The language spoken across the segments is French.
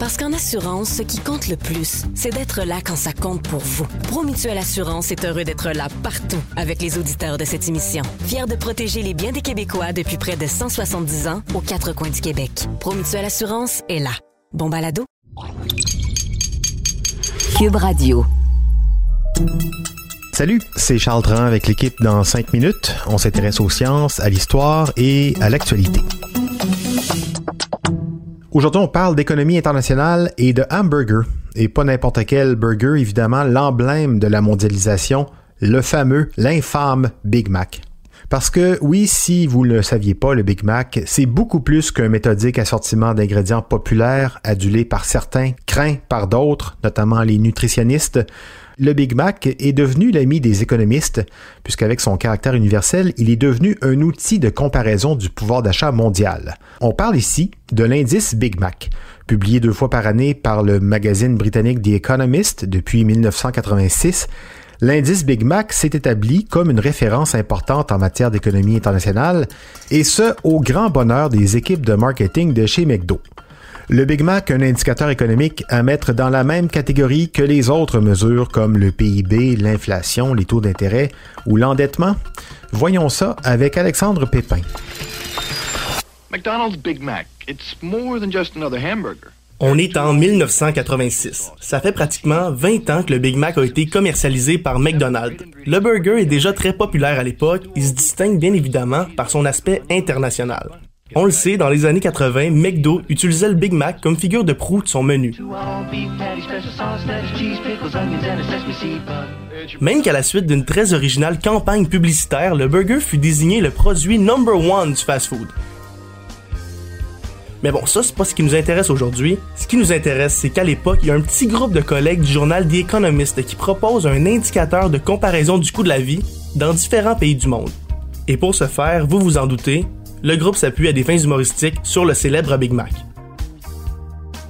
Parce qu'en assurance, ce qui compte le plus, c'est d'être là quand ça compte pour vous. Promutuelle Assurance est heureux d'être là partout avec les auditeurs de cette émission. Fier de protéger les biens des Québécois depuis près de 170 ans aux quatre coins du Québec. Promutuelle Assurance est là. Bon balado? Cube Radio. Salut, c'est Charles Dran avec l'équipe dans 5 minutes. On s'intéresse aux sciences, à l'histoire et à l'actualité. Aujourd'hui, on parle d'économie internationale et de hamburger. Et pas n'importe quel burger, évidemment, l'emblème de la mondialisation, le fameux, l'infâme Big Mac. Parce que oui, si vous ne le saviez pas, le Big Mac, c'est beaucoup plus qu'un méthodique assortiment d'ingrédients populaires, adulé par certains, craint par d'autres, notamment les nutritionnistes le Big Mac est devenu l'ami des économistes, puisqu'avec son caractère universel, il est devenu un outil de comparaison du pouvoir d'achat mondial. On parle ici de l'indice Big Mac, publié deux fois par année par le magazine britannique The Economist depuis 1986. L'indice Big Mac s'est établi comme une référence importante en matière d'économie internationale, et ce, au grand bonheur des équipes de marketing de chez McDo. Le Big Mac, un indicateur économique à mettre dans la même catégorie que les autres mesures comme le PIB, l'inflation, les taux d'intérêt ou l'endettement? Voyons ça avec Alexandre Pépin. McDonald's Big Mac, it's more than just another hamburger. On est en 1986. Ça fait pratiquement 20 ans que le Big Mac a été commercialisé par McDonald's. Le burger est déjà très populaire à l'époque, il se distingue bien évidemment par son aspect international. On le sait, dans les années 80, McDo utilisait le Big Mac comme figure de proue de son menu. Même qu'à la suite d'une très originale campagne publicitaire, le burger fut désigné le produit number one du fast-food. Mais bon, ça, c'est pas ce qui nous intéresse aujourd'hui. Ce qui nous intéresse, c'est qu'à l'époque, il y a un petit groupe de collègues du journal The Economist qui propose un indicateur de comparaison du coût de la vie dans différents pays du monde. Et pour ce faire, vous vous en doutez, le groupe s'appuie à des fins humoristiques sur le célèbre Big Mac.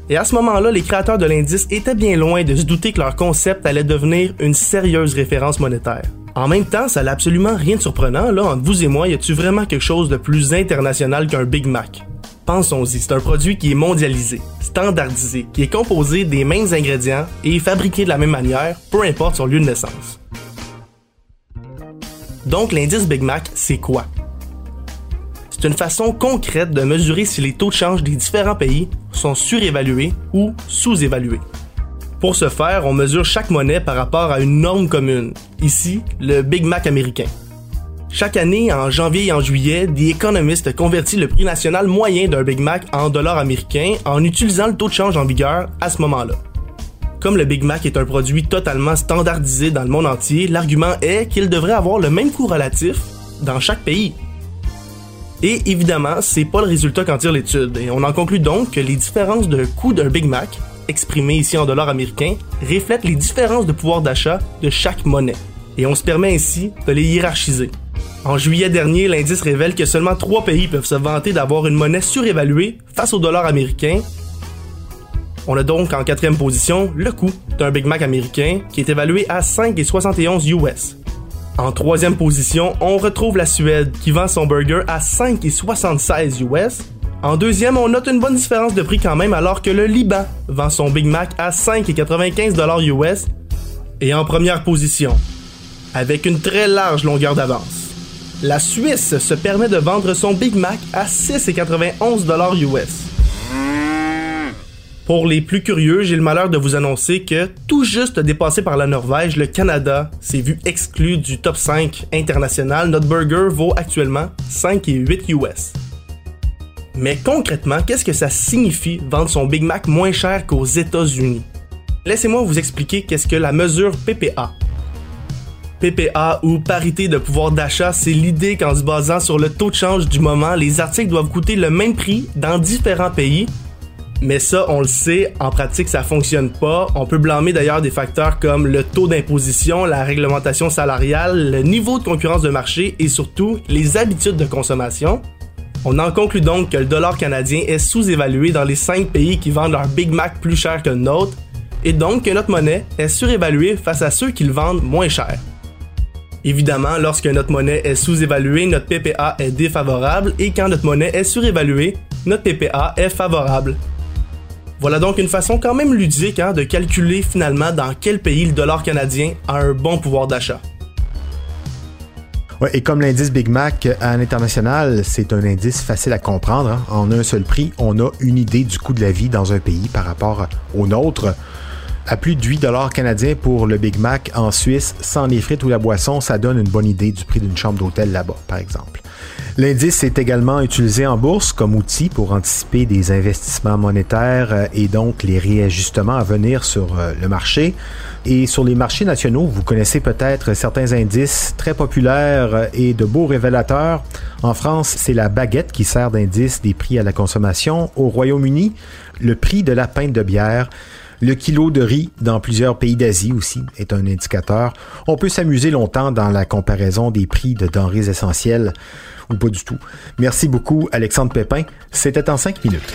Et à ce moment-là, les créateurs de l'indice étaient bien loin de se douter que leur concept allait devenir une sérieuse référence monétaire. En même temps, ça n'a absolument rien de surprenant, là, entre vous et moi, y a-tu vraiment quelque chose de plus international qu'un Big Mac? Pensons-y, c'est un produit qui est mondialisé, standardisé, qui est composé des mêmes ingrédients et fabriqué de la même manière, peu importe son lieu de naissance. Donc l'indice Big Mac, c'est quoi? C'est une façon concrète de mesurer si les taux de change des différents pays sont surévalués ou sous-évalués. Pour ce faire, on mesure chaque monnaie par rapport à une norme commune, ici le Big Mac américain. Chaque année, en janvier et en juillet, The Economist convertit le prix national moyen d'un Big Mac en dollars américains en utilisant le taux de change en vigueur à ce moment-là. Comme le Big Mac est un produit totalement standardisé dans le monde entier, l'argument est qu'il devrait avoir le même coût relatif dans chaque pays. Et évidemment, c'est pas le résultat qu'en tire l'étude, et on en conclut donc que les différences de coût d'un Big Mac, exprimées ici en dollars américains, reflètent les différences de pouvoir d'achat de chaque monnaie. Et on se permet ainsi de les hiérarchiser. En juillet dernier, l'indice révèle que seulement trois pays peuvent se vanter d'avoir une monnaie surévaluée face au dollar américain. On a donc en quatrième position le coût d'un Big Mac américain qui est évalué à 5,71 US, en troisième position, on retrouve la Suède qui vend son burger à 5,76 US. En deuxième, on note une bonne différence de prix quand même alors que le Liban vend son Big Mac à 5,95 US. Et en première position, avec une très large longueur d'avance, la Suisse se permet de vendre son Big Mac à 6,91 US. Pour les plus curieux, j'ai le malheur de vous annoncer que, tout juste dépassé par la Norvège, le Canada s'est vu exclu du top 5 international. Notre burger vaut actuellement 5,8 US. Mais concrètement, qu'est-ce que ça signifie vendre son Big Mac moins cher qu'aux États-Unis? Laissez-moi vous expliquer qu'est-ce que la mesure PPA. PPA ou parité de pouvoir d'achat, c'est l'idée qu'en se basant sur le taux de change du moment, les articles doivent coûter le même prix dans différents pays mais ça, on le sait, en pratique, ça fonctionne pas. On peut blâmer d'ailleurs des facteurs comme le taux d'imposition, la réglementation salariale, le niveau de concurrence de marché et surtout les habitudes de consommation. On en conclut donc que le dollar canadien est sous-évalué dans les 5 pays qui vendent leur Big Mac plus cher que le nôtre, et donc que notre monnaie est surévaluée face à ceux qui le vendent moins cher. Évidemment, lorsque notre monnaie est sous-évaluée, notre PPA est défavorable, et quand notre monnaie est surévaluée, notre PPA est favorable. Voilà donc une façon quand même ludique hein, de calculer finalement dans quel pays le dollar canadien a un bon pouvoir d'achat. Et comme l'indice Big Mac à l'international, c'est un indice facile à comprendre. Hein. En un seul prix, on a une idée du coût de la vie dans un pays par rapport au nôtre. À plus de 8 dollars canadiens pour le Big Mac en Suisse, sans les frites ou la boisson, ça donne une bonne idée du prix d'une chambre d'hôtel là-bas, par exemple. L'indice est également utilisé en bourse comme outil pour anticiper des investissements monétaires euh, et donc les réajustements à venir sur euh, le marché. Et sur les marchés nationaux, vous connaissez peut-être certains indices très populaires euh, et de beaux révélateurs. En France, c'est la baguette qui sert d'indice des prix à la consommation. Au Royaume-Uni, le prix de la pinte de bière. Le kilo de riz dans plusieurs pays d'Asie aussi est un indicateur. On peut s'amuser longtemps dans la comparaison des prix de denrées essentielles ou pas du tout. Merci beaucoup Alexandre Pépin. C'était en cinq minutes.